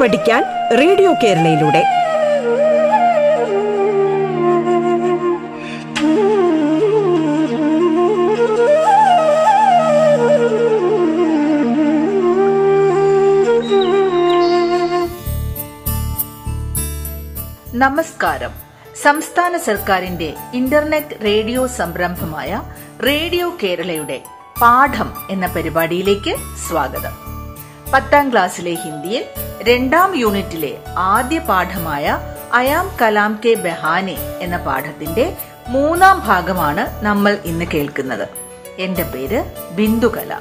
പഠിക്കാൻ റേഡിയോ കേരളയിലൂടെ. നമസ്കാരം. സംസ്ഥാന സർക്കാരിന്റെ ഇന്റർനെറ്റ് റേഡിയോ സംരംഭമായ റേഡിയോ കേരളയുടെ പാഠം എന്ന പരിപാടിയിലേക്ക് സ്വാഗതം. പത്താം ക്ലാസ്സിലെ ഹിന്ദിയിൽ രണ്ടാം യൂണിറ്റിലെ ആദ്യ പാഠമായ അയാം കലാം കെ ബഹാനെ എന്ന പാഠത്തിന്റെ മൂന്നാം ഭാഗമാണ് നമ്മൾ ഇന്ന് കേൾക്കുന്നത്. എന്റെ പേര് ബിന്ദുകല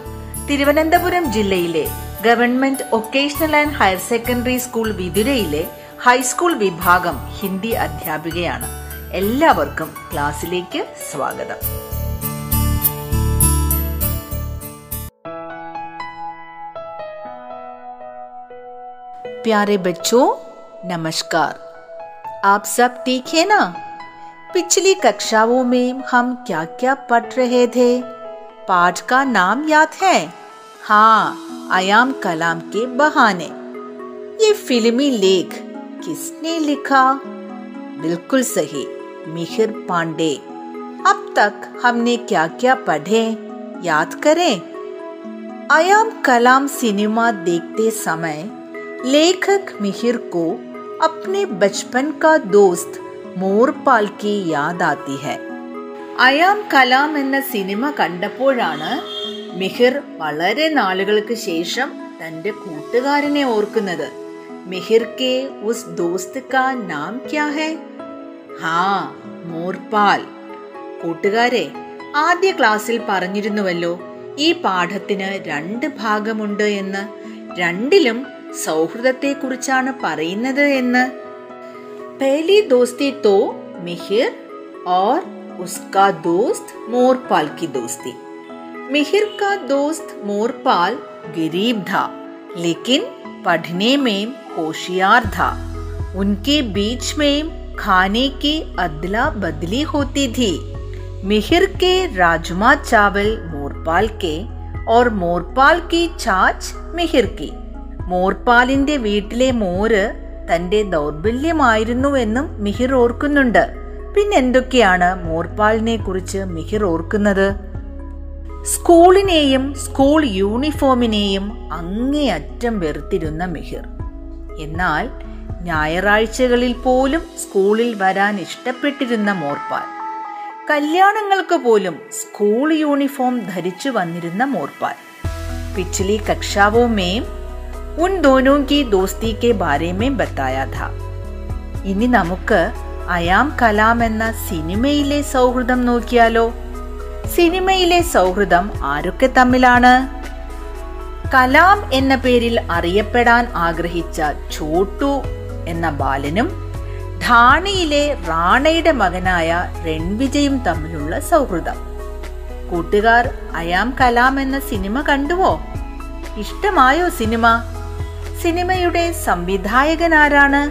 തിരുവനന്തപുരം ജില്ലയിലെ government vocational and higher secondary school വിതുരയിലെ high school വിഭാഗം ഹിന്ദി അധ്യാപികയാണ്. എല്ലാവർക്കും ക്ലാസ്സിലേക്ക് സ്വാഗതം. प्यारे बच्चों, नमस्कार। आप सब ठीक है ना? पिछली कक्षाओं में हम क्या क्या पढ़ रहे थे? पाठ का नाम याद है? हाँ आयाम कलाम के बहाने। ये फिल्मी लेख किसने लिखा? बिल्कुल सही, मिहिर पांडे। अब तक हमने क्या क्या पढ़े, याद करें? आयाम कलाम सिनेमा देखते समय लेखक मिहिर को अपने बचपन का दोस्त മോർപാൽ की याद आती है അയാം കലാം എന്ന സിനിമ കണ്ടപ്പോഴാണ് മിഹിർ വളരെ നാളുകൾക്ക് ശേഷം തന്റെ കൂട്ടുകാരനെ ഓർക്കുന്നത് മിഹിർ കെ ഉസ് ദോസ്ത് കാ നാം ക്യാ ഹെ ഹാ മോർപാൽ കൂട്ടുകാരെ ആദ്യ ക്ലാസ്സിൽ പറഞ്ഞിരുന്നുവല്ലോ ഈ പാഠത്തിന് രണ്ട് ഭാഗമുണ്ട് എന്ന് രണ്ടിലും സൗഹൃദത്തെ കുറിച്ചാണ് പറയുന്നത് എന്ന് पहली दोस्ती तो मिहिर और उसका दोस्त मोरपाल की दोस्ती मिहिर का दोस्त मोरपाल गरीब था लेकिन पढ़ने में होशियार था उनके बीच में खाने की अदला बदली होती थी मिहिर के राजमा चावल मोरपाल के और मोरपाल की छाछ मिहिर की മോർപാലിന്റെ വീട്ടിലെ മോര് തന്റെ ദൗർബല്യമായിരുന്നുവെന്നും മിഹിർ ഓർക്കുന്നുണ്ട്. പിന്നെന്തൊക്കെയാണ് മോർപാലിനെ കുറിച്ച് മിഹിർ ഓർക്കുന്നത്? സ്കൂളിനെയും സ്കൂൾ യൂണിഫോമിനെയും അങ്ങേയറ്റം വെറുത്തിരുന്ന മിഹിർ. എന്നാൽ ഞായറാഴ്ചകളിൽ പോലും സ്കൂളിൽ വരാൻ ഇഷ്ടപ്പെട്ടിരുന്ന മോർപ്പാൽ കല്യാണങ്ങൾക്ക് പോലും സ്കൂൾ യൂണിഫോം ധരിച്ചു വന്നിരുന്ന മോർപ്പാൽ പിച്ചിലി കക്ഷാവുമേയും ഉൻ ദോനോ കി ദോസ്തി കെ ബാരെ മേ ബത്തായ ഥ ഇനി നമുക്ക് അയാം കലാം എന്ന സിനിമയിലെ സൗഹൃദം നോക്കിയാലോ സിനിമയിലെ സൗഹൃദം ആരൊക്കെ തമ്മിലാണ് കലാം എന്ന പേരിൽ അറിയപ്പെടാൻ ആഗ്രഹിച്ച ചോട്ടു എന്ന ബാലനും ധാണിയിലെ റാണയുടെ മകനായ രൺവിജയും തമ്മിലുള്ള സൗഹൃദം। കൂട്ടുകാർ അയാം കലാം എന്ന സിനിമ കണ്ടുവോ? ഇഷ്ടമായോ സിനിമ? സിനിമയുടെ സംവിധായകൻ ആരാണ്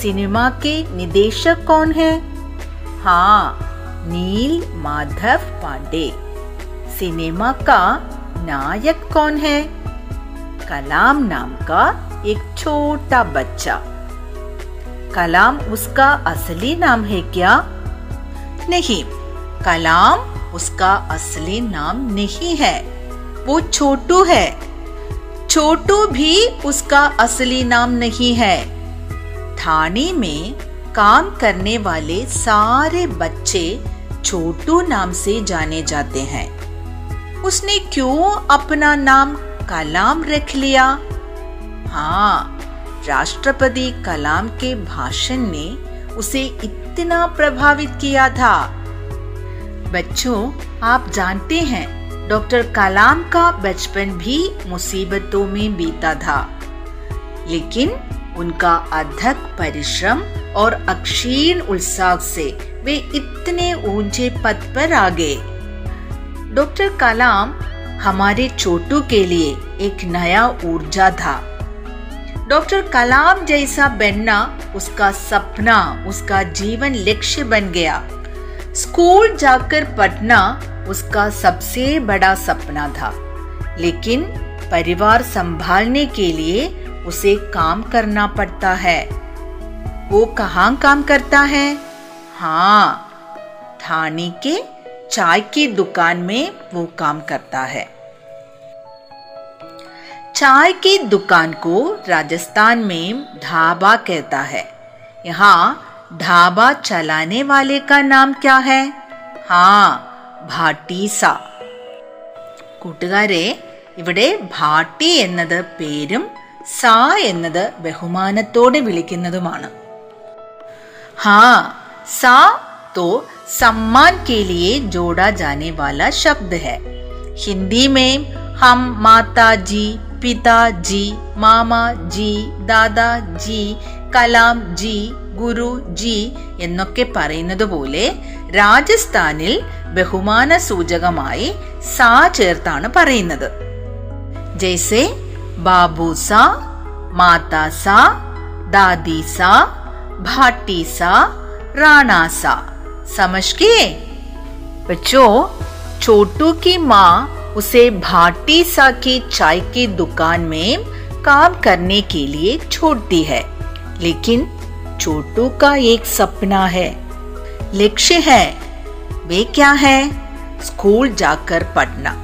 സിനിമ കെ നിദേശക് കോൺ ഹെ ഹാ നീൽ മാധവ് പാണ്ഡെ സിനിമ का नायक कौन है कलाम नाम का एक छोटा बच्चा कलाम उसका असली नाम है क्या नहीं कलाम उसका असली नाम नहीं है वो छोटू है छोटू भी उसका असली नाम नहीं है। थाने में काम करने वाले सारे बच्चे छोटू नाम से जाने जाते हैं। उसने क्यों अपना नाम कलाम रख लिया? हाँ राष्ट्रपति कलाम के भाषण ने उसे इतना प्रभावित किया था। बच्चों, आप जानते हैं डॉक्टर कलाम का बचपन भी मुसीबतों में बीता था। लेकिन उनका अथक परिश्रम और अक्षीण उत्साह से वे इतने ऊँचे पद पर आ गए। डॉक्टर कलाम हमारे छोटू के लिए एक नया ऊर्जा था। डॉक्टर कलाम जैसा बनना उसका सपना, उसका जीवन लक्ष्य बन गया। स्कूल जाकर पढ़ना उसका सबसे बड़ा सपना था। लेकिन परिवार संभालने के लिए उसे काम करना पड़ता है। वो कहाँ काम करता है? हाँ ठाणे के चाय की दुकान में वो काम करता है। चाय की दुकान को राजस्थान में ढाबा कहता है। यहाँ ढाबा चलाने वाले का नाम क्या है? हाँ ഭാട്ടീസ കൂട്ടുകാരെ ഇവിടെ ഭാട്ടി എന്നത് പേരും സാ എന്നത് ബഹുമാനത്തോടെ വിളിക്കുന്നതുമാണ് ഹാ സാ तो सम्मान के लिए जोड़ा जाने वाला शब्द है हिंदी में हम माता जी പിതാജി മാമാജി ദാദാജി കലാം ജി ഗുരു ജി എന്നൊക്കെ പറയുന്നത് പോലെ രാജസ്ഥാനിൽ ബഹുമാന സൂചകമായി സാ ചേർത്താണ് പറയുന്നത് ജയ്സെ ബാബു സാ മാതാ സാ ദാദി സാ ഭാട്ടി സാ റാണ സാ समझ गए बच्चों छोटू की माँ उसे भाटी सा की चाय की दुकान में काम करने के लिए छोड़ती है लेकिन छोटू का एक सपना है लक्ष्य है वे क्या है स्कूल जाकर पढ़ना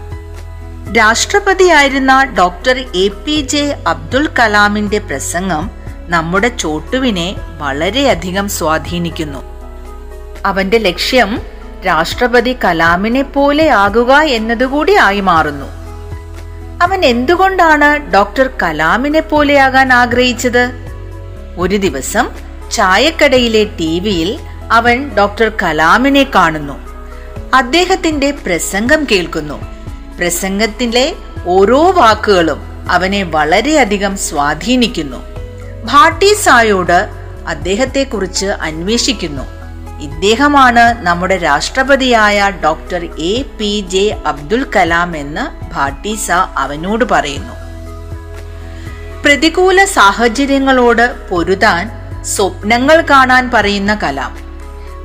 രാഷ്ട്രപതിയായിരുന്ന doctor A P J Abdul കലാമിന്റെ പ്രസംഗം നമ്മുടെ ചോട്ടുവിനെ വളരെയധികം സ്വാധീനിക്കുന്നു അവന്റെ ലക്ഷ്യം രാഷ്ട്രപതി കലാമിനെ പോലെ ആകുക എന്നതുകൂടി ആയി മാറുന്നു അവൻ എന്തുകൊണ്ടാണ് ഡോക്ടർ കലാമിനെ പോലെയാകാൻ ആഗ്രഹിച്ചത് ഒരു ദിവസം ചായക്കടയിലെ ടി വിയിൽ അവൻ ഡോക്ടർ കലാമിനെ കാണുന്നു. അദ്ദേഹത്തിന്റെ പ്രസംഗം കേൾക്കുന്നു. പ്രസംഗത്തിലെ ഓരോ വാക്കുകളും അവനെ വളരെയധികം സ്വാധീനിക്കുന്നു. ഭാട്ടി സായോട് അദ്ദേഹത്തെക്കുറിച്ച് അന്വേഷിക്കുന്നു. ഇദ്ദേഹമാണ് നമ്മുടെ രാഷ്ട്രപതിയായ doctor A P J Abdul Kalam എന്ന് ഭാട്ടീസ അവനോട് പറയുന്നു. പ്രതികൂല സാഹചര്യങ്ങളോട് പൊരുതാൻ സ്വപ്നങ്ങൾ കാണാൻ പറയുന്ന കലാം.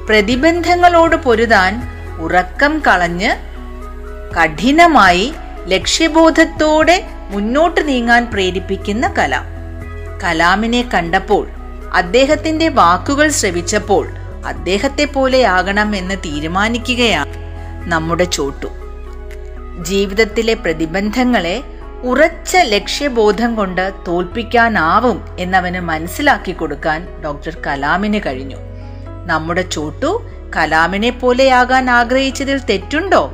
പ്രതിബന്ധങ്ങളോട് പൊരുതാൻ ഉറക്കം കളഞ്ഞ് കഠിനമായി ലക്ഷ്യബോധത്തോടെ മുന്നോട്ട് നീങ്ങാൻ പ്രേരിപ്പിക്കുന്ന കല. കലാമിനെ കണ്ടപ്പോൾ അദ്ദേഹത്തിന്റെ വാക്കുകൾ ശ്രവിച്ചപ്പോൾ അദ്ദേഹത്തെ പോലെയാകണം എന്ന് തീരുമാനിക്കുകയാണ് നമ്മുടെ ചോട്ടു. ജീവിതത്തിലെ പ്രതിബന്ധങ്ങളെ ഉറച്ച ലക്ഷ്യബോധം കൊണ്ട് തോൽപ്പിക്കാനാവും എന്നവന് മനസ്സിലാക്കി കൊടുക്കാൻ ഡോക്ടർ കലാമിന് കഴിഞ്ഞു. നമ്മുടെ ചോട്ടു കലാമിനെ പോലെയാകാൻ ആഗ്രഹിച്ചതിൽ തെറ്റുണ്ടോ?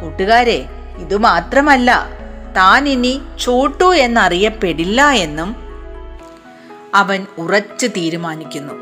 കൂട്ടുകാരെ ഇതുമാത്രമല്ല താൻ ഇനി ചോട്ടു എന്നറിയപ്പെടില്ല എന്നും അവൻ ഉറച്ചു തീരുമാനിക്കുന്നു.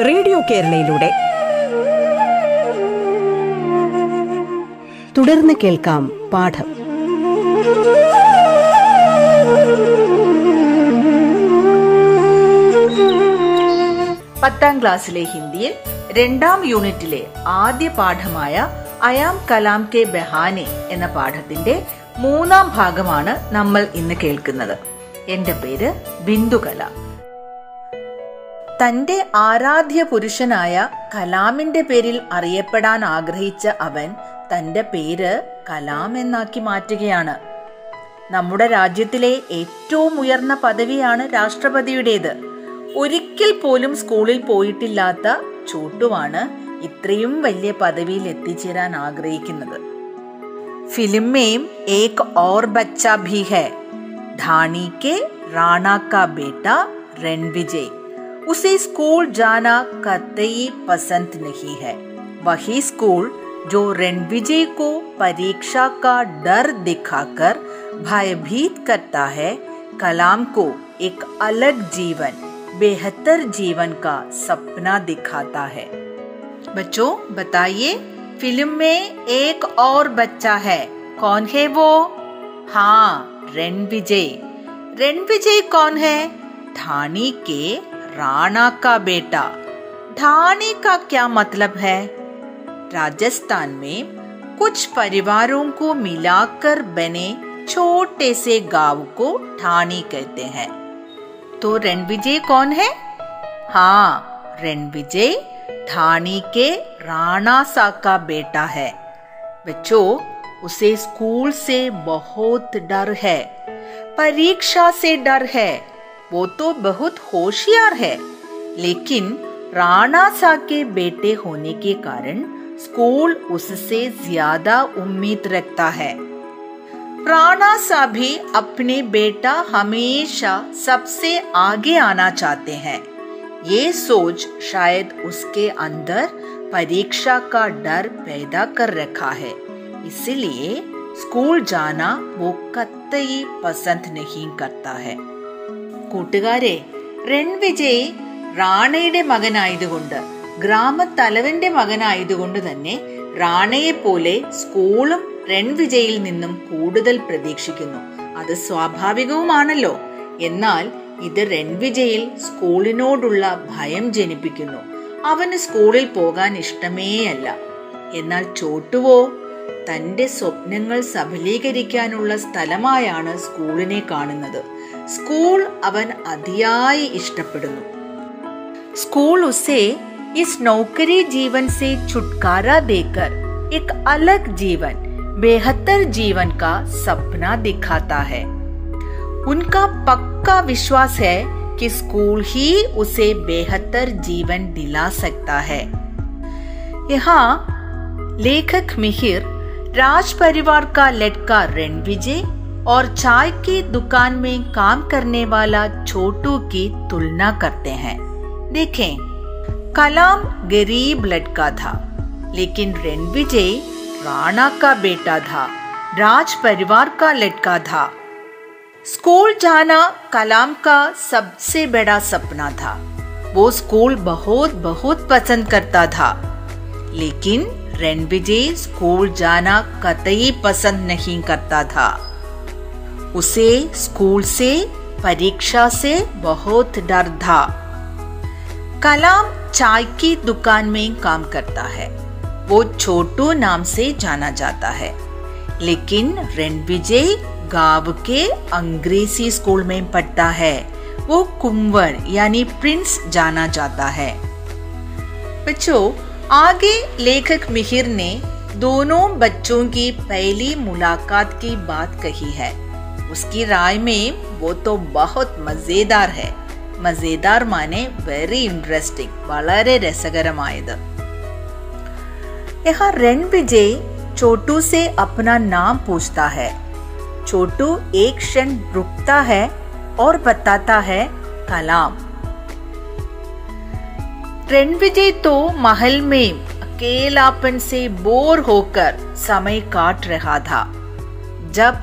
റേഡിയോ കേരളയിലൂടെ. തുടർന്ന് കേൾക്കാം പാഠം. പത്താം ക്ലാസ്സിലെ ഹിന്ദിയിൽ രണ്ടാം യൂണിറ്റിലെ ആദ്യ പാഠമായ അയാം കലാം കെ ബെഹാനെ എന്ന പാഠത്തിന്റെ മൂന്നാം ഭാഗമാണ് നമ്മൾ ഇന്ന് കേൾക്കുന്നത്. എന്റെ പേര് ബിന്ദുകല. തന്റെ ആരാധ്യ പുരുഷനായ കലാമിന്റെ പേരിൽ അറിയപ്പെടാൻ ആഗ്രഹിച്ച അവൻ തന്റെ പേര് കലാം എന്നാക്കി മാറ്റുകയാണ്. നമ്മുടെ രാജ്യത്തിലെ ഏറ്റവും ഉയർന്ന പദവിയാണ് രാഷ്ട്രപതിയുടേത്. ഒരിക്കൽ പോലും സ്കൂളിൽ പോയിട്ടില്ലാത്ത ചൂട്ടുവാണ് ഇത്രയും വലിയ പദവിയിൽ എത്തിച്ചേരാൻ ആഗ്രഹിക്കുന്നത്. ഫിലിമേം ഏക് ഓർ ബച്ച ഭി ഹെ ധാണിക്ക് റാണാക്ക ബേട്ട രൺവിജയ് उसे स्कूल जाना कतई पसंद नहीं है। वही स्कूल जो रणविजय को परीक्षा का डर दिखाकर भयभीत करता है, कलाम को एक अलग जीवन, बेहतर जीवन का सपना दिखाता है। बच्चों, बताइए, फ़िल्म में एक और बच्चा है, कौन है वो? हाँ रणविजय। रणविजय कौन है? ठानी के राणा का बेटा। ठानी का क्या मतलब है? राजस्थान में कुछ परिवारों को मिलाकर बने छोटे से गाँव को ठानी कहते हैं। तो रणविजय कौन है? हाँ रणविजय ठानी के राणा सा का बेटा है। बच्चों, उसे स्कूल से बहुत डर है, परीक्षा से डर है। वो तो बहुत होशियार है। लेकिन राणा सा के बेटे होने के कारण स्कूल उससे ज़्यादा उम्मीद रखता है। राणा सा भी अपने बेटा हमेशा सबसे आगे आना चाहते हैं। ये सोच शायद उसके अंदर परीक्षा का डर पैदा कर रखा है। इसलिए स्कूल जाना वो कतई पसंद नहीं करता है। കൂട്ടുകാരെ രൺവിജയ് റാണയുടെ മകനായതുകൊണ്ട് ഗ്രാമത്തലവന്റെ മകനായതുകൊണ്ട് തന്നെ റാണയെ പോലെ സ്കൂളും രൺവിജയിൽ നിന്നും കൂടുതൽ പ്രതീക്ഷിക്കുന്നു. അത് സ്വാഭാവികവുമാണല്ലോ. എന്നാൽ ഇത് രൺവിജയിൽ സ്കൂളിനോടുള്ള ഭയം ജനിപ്പിക്കുന്നു. അവന് സ്കൂളിൽ പോകാൻ ഇഷ്ടമേയല്ല. എന്നാൽ ചോട്ടുവോ തന്റെ സ്വപ്നങ്ങൾ സഫലീകരിക്കാനുള്ള സ്ഥലമായാണ് സ്കൂളിനെ കാണുന്നത്. സ്കൂൾ അവൻ അതിയായി ഇഷ്ടപ്പെടുന്നു स्कूल उसे इस नौकरी जीवन से छुटकारा देकर एक अलग जीवन बेहतर जीवन का सपना दिखाता है उनका पक्का विश्वास है कि स्कूल ही उसे बेहतर जीवन दिला सकता है यहाँ लेखक मिहिर राज परिवार का लड़का रणविजय और चाय की दुकान में काम करने वाला छोटू की तुलना करते हैं। देखें, कलाम गरीब लड़का था, लेकिन रणविजय राणा का बेटा था, राज परिवार का लड़का था। स्कूल जाना कलाम का सबसे बड़ा सपना था। वो स्कूल बहुत बहुत पसंद करता था। लेकिन रणविजय स्कूल जाना कतई पसंद नहीं करता था। उसे स्कूल से, परीक्षा से बहुत डर था। कलाम चाय की दुकान में काम करता है। वो छोटू नाम से जाना जाता है। लेकिन रणविजय गाँव के अंग्रेज़ी स्कूल में पढ़ता है। वो कुंवर यानी प्रिंस जाना जाता है। बच्चों, आगे लेखक मिहिर ने दोनों बच्चों की पहली मुलाकात की बात कही है। उसकी राय में वो तो बहुत मजेदार है മസേദാർ മാനെ വെരി ഇൻട്രസ്റ്റിംഗ് വളരെ രസകരമായത് यहाँ रणविजय छोटू से अपना नाम पूछता है छोटू एक क्षण रुकता है और बताता है कलाम रणविजय तो महल में अकेलापन से बोर होकर समय काट रहा था जब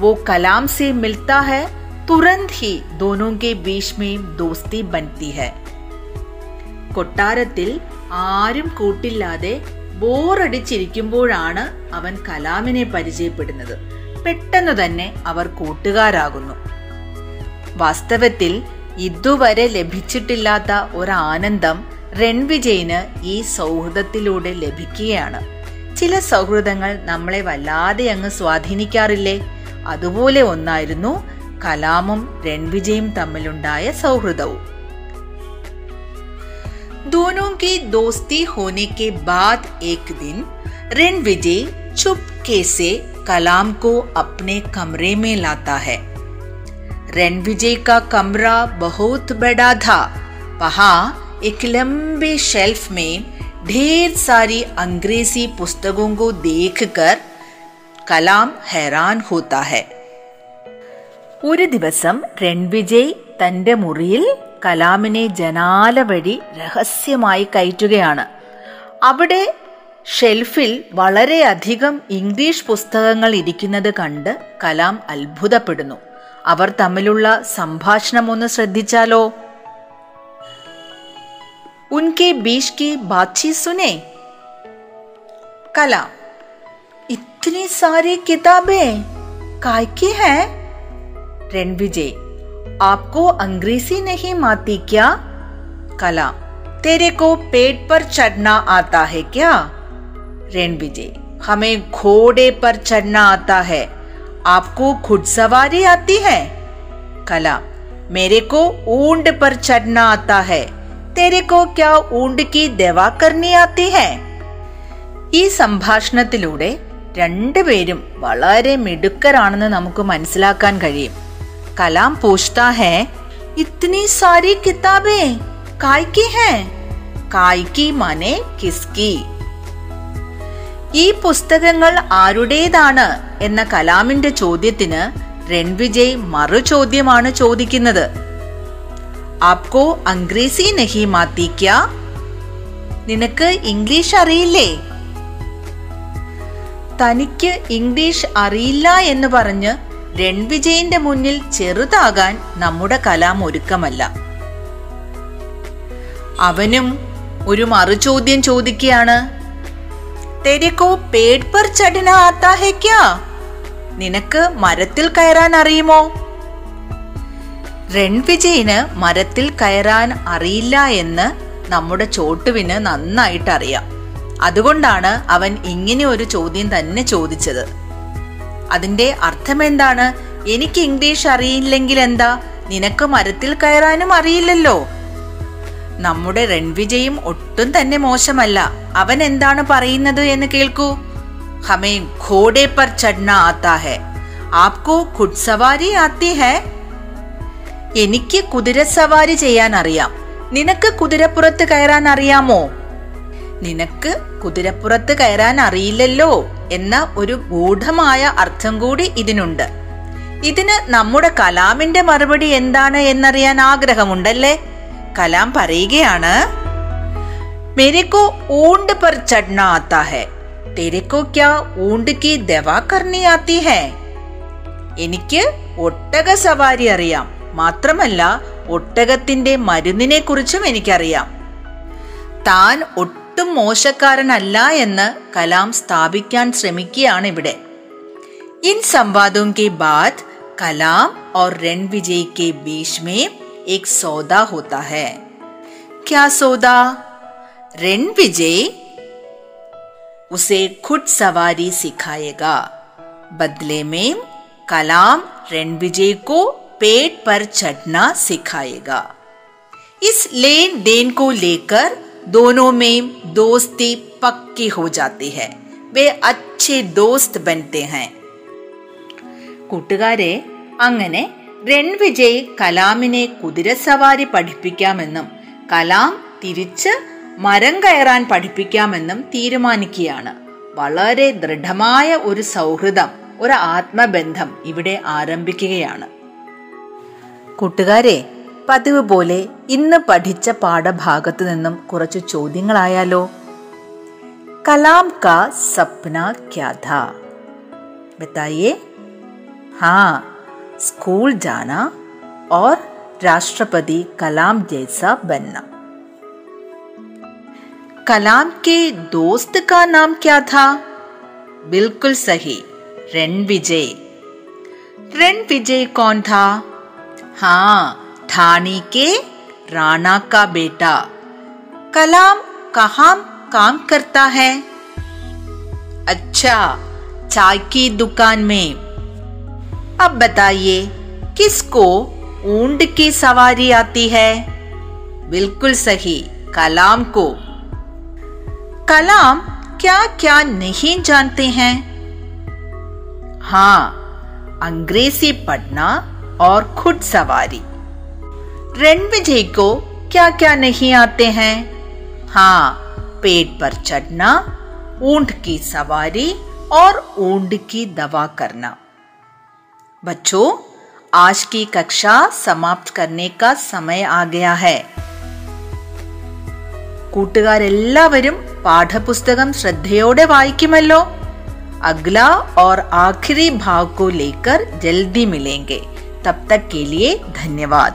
वो कलाम से मिलता है तुरंत ही दोनों के बीच में दोस्ती बनती है കൊട്ടാരത്തിൽ ആരും കൂട്ടില്ലാതെ ബോറടിച്ചിരിക്കുമ്പോഴാണ് അവൻ കലാമിനെ പരിചയപ്പെടുന്നത് പെട്ടെന്ന് തന്നെ അവർ കൂട്ടുകാരാകുന്നു വാസ്തവത്തിൽ ഇതുവരെ ലഭിച്ചിട്ടില്ലാത്ത ഒരാനന്ദം രൺവിജയിന് ഈ സൗഹൃദത്തിലൂടെ ലഭിക്കുകയാണ് ചില സൗഹൃദങ്ങൾ നമ്മളെ വല്ലാതെ അങ്ങ് സ്വാധീനിക്കാറില്ലേ അതുപോലെ ഒന്നായിരുന്നു കലാമും രൺവിജയും തമ്മിലുണ്ടായ സൗഹൃദവും दोनों की दोस्ती होने के बाद एक दिन रणविजय चुपके से कलाम को अपने कमरे में लाता है रणविजय का कमरा बहुत बड़ा था वहां एक लंबे शेल्फ में ढेर सारी अंग्रेजी पुस्तकों को देखकर കലാം ഹെറാൻ ഹോത്താ ഹെ. ഒരു ദിവസം രൺവിജയ് തന്റെ മുറിയിൽ കലാമിനെ ജനാല വഴി രഹസ്യമായി കയറ്റുകയാണ്. അവിടെ ഷെൽഫിൽ വളരെയധികം ഇംഗ്ലീഷ് പുസ്തകങ്ങൾ ഇരിക്കുന്നത് കണ്ട് കലാം അത്ഭുതപ്പെടുന്നു. അവർ തമ്മിലുള്ള സംഭാഷണം ഒന്ന് ശ്രദ്ധിച്ചാലോ ഉൻകെ ബീഷ് കി ബാച്ചി സുനേ. കലാം. इतनी सारी किताबें काय की हैं रणविजय आपको अंग्रेजी नहीं माती क्या कला तेरे को पेट पर चढ़ना आता है क्या रणविजय हमें घोड़े पर चढ़ना आता है आपको घुड़सवारी आती है कला मेरे को ऊंट पर चढ़ना आता है तेरे को क्या ऊंट की ദവാ करनी आती है ഈ സംഭാഷണത്തിലൂടെ രണ്ടുപേരും വളരെ മിടുക്കരാണെന്ന് നമുക്ക് മനസ്സിലാക്കാൻ കഴിയും. കലാം പൂഷ്താ ഹെ ഇത്നി സാരി കിതാബേ കായ്ക്കി ഹെ? കായ്ക്കി മനെ കിസ്കി. ഈ പുസ്തകങ്ങൾ ആരുടേതാണ്? എന്ന കലാമിന്റെ ചോദ്യത്തിന് രൺവിജയ് മറു ചോദ്യമാണ് ചോദിക്കുന്നത്. ആപ്കോ അംഗ്രേസി നഹി മാത്തിക്ക നിനക്ക് ഇംഗ്ലീഷ് അറിയില്ലേ? തനിക്ക് ഇംഗ്ലീഷ് അറിയില്ല എന്ന് പറഞ്ഞ് രൺവിജയിന്റെ മുന്നിൽ ചെറുതാകാൻ നമ്മുടെ കലാം ഒരുക്കമല്ല. അവനും ഒരു മറുചോദ്യം ചോദിക്കുകയാണ് തെരക്കോ പേട് ചടന ആത്താ നിനക്ക് മരത്തിൽ കയറാൻ അറിയുമോ? രൺവിജയിന് മരത്തിൽ കയറാൻ അറിയില്ല എന്ന് നമ്മുടെ ചോട്ടുവിന് നന്നായിട്ട് അറിയാം അതുകൊണ്ടാണ് അവൻ ഇങ്ങനെ ഒരു ചോദ്യം തന്നെ ചോദിച്ചത്. അതിന്റെ അർത്ഥം എന്താണ് എനിക്ക് ഇംഗ്ലീഷ് അറിയില്ലെങ്കിൽ എന്താ? നിനക്ക് മരത്തിൽ കയറാനും അറിയില്ലല്ലോ. നമ്മുടെ രൺവിജയും ഒട്ടും തന്നെ മോശമല്ല. അവൻ എന്താണ് പറയുന്നത് എന്ന് കേൾക്കൂ. ഹമേ ഘോടെ പർ ചഡ്ന ആത്താ ഹെ. ആപ്കോ ഖുഡ്സവാരി ആത്തി ഹെ. എനിക്ക് കുതിര സവാരി ചെയ്യാൻ അറിയാം. നിനക്ക് കുതിരപ്പുറത്ത് കയറാൻ അറിയാമോ? നിനക്ക് കുതിരപ്പുറത്ത് കയറാൻ അറിയില്ലല്ലോ എന്ന ഒരു ഗൂഢമായ അർത്ഥം കൂടി ഇതിനുണ്ട്. ഇതിന് നമ്മുടെ കലാമിന്റെ മറുപടി എന്താണ് എന്നറിയാൻ ആഗ്രഹമുണ്ടല്ലേ? കലാം പറയുകയാണ് ഊണ്ട് പർ എനിക്ക് ഒട്ടക സവാരി അറിയാം. മാത്രമല്ല ഒട്ടകത്തിന്റെ മരുന്നിനെ കുറിച്ചും എനിക്കറിയാം. താൻ ഒട്ടും മോശക്കാരനല്ല എന്ന് കലാം സ്ഥാപിക്കാൻ ശ്രമിക്കുകയാണ് ഇവിടെ इन संवादों के बाद कलाम और रणविजय के बीच में एक सौदा होता है क्या सौदा रणविजय उसे खुद सवारी सिखाएगा बदले में कलाम रणविजय को पेट पर चढ़ना सिखाएगा इस लेन देन को लेकर दोनों में दोस्ती पक्की हो जाती है वे अच्छे दोस्त बनते हैं കൂട്ടുകാരെ അങ്ങനെ രൺവിജയ് കലാമിനെ കുതിരസവാരി പഠിപ്പിക്കാമെന്നും കലാം തിരിച്ച് മരം കയറാൻ പഠിപ്പിക്കാമെന്നും തീരുമാനിക്കുകയാണ് വളരെ ദൃഢമായ ഒരു സൗഹൃദം ഒരു ആത്മബന്ധം ഇവിടെ ആരംഭിക്കുകയാണ് കൂട്ടുകാരെ പതിവ് പോലെ ഇന്ന് പഠിച്ച പാഠഭാഗത്തു നിന്നും കുറച്ച് ചോദ്യങ്ങളായാലോ കലാം കാ സപ്ന ക്യാ ഥാ ബതായിയേ हाँ स्कूल जाना और राष्ट्रपति कलाम जैसा बनना कलाम के दोस्त का नाम क्या था बिल्कुल सही रणविजय रणविजय कौन था हाँ ठानी के राणा का बेटा। कलाम कहाँ काम करता है? अच्छा चाय की दुकान में। अब बताइए, किसको ऊँट की सवारी आती है? बिल्कुल सही, कलाम को। कलाम क्या क्या नहीं जानते हैं? हाँ अंग्रेज़ी पढ़ना और खुद सवारी। रणविजय को क्या क्या नहीं आते हैं हाँ पेट पर चढ़ना ऊंट की सवारी और ऊंट की दवा करना बच्चों आज की कक्षा समाप्त करने का समय आ गया है കൂട്ടുകാരെല്ലാവരും പാഠപുസ്തകം ശ്രദ്ധയോടെ വായിക്കുമല്ലോ അഗ്ല और आखिरी भाग को लेकर जल्दी मिलेंगे तब तक के लिए धन्यवाद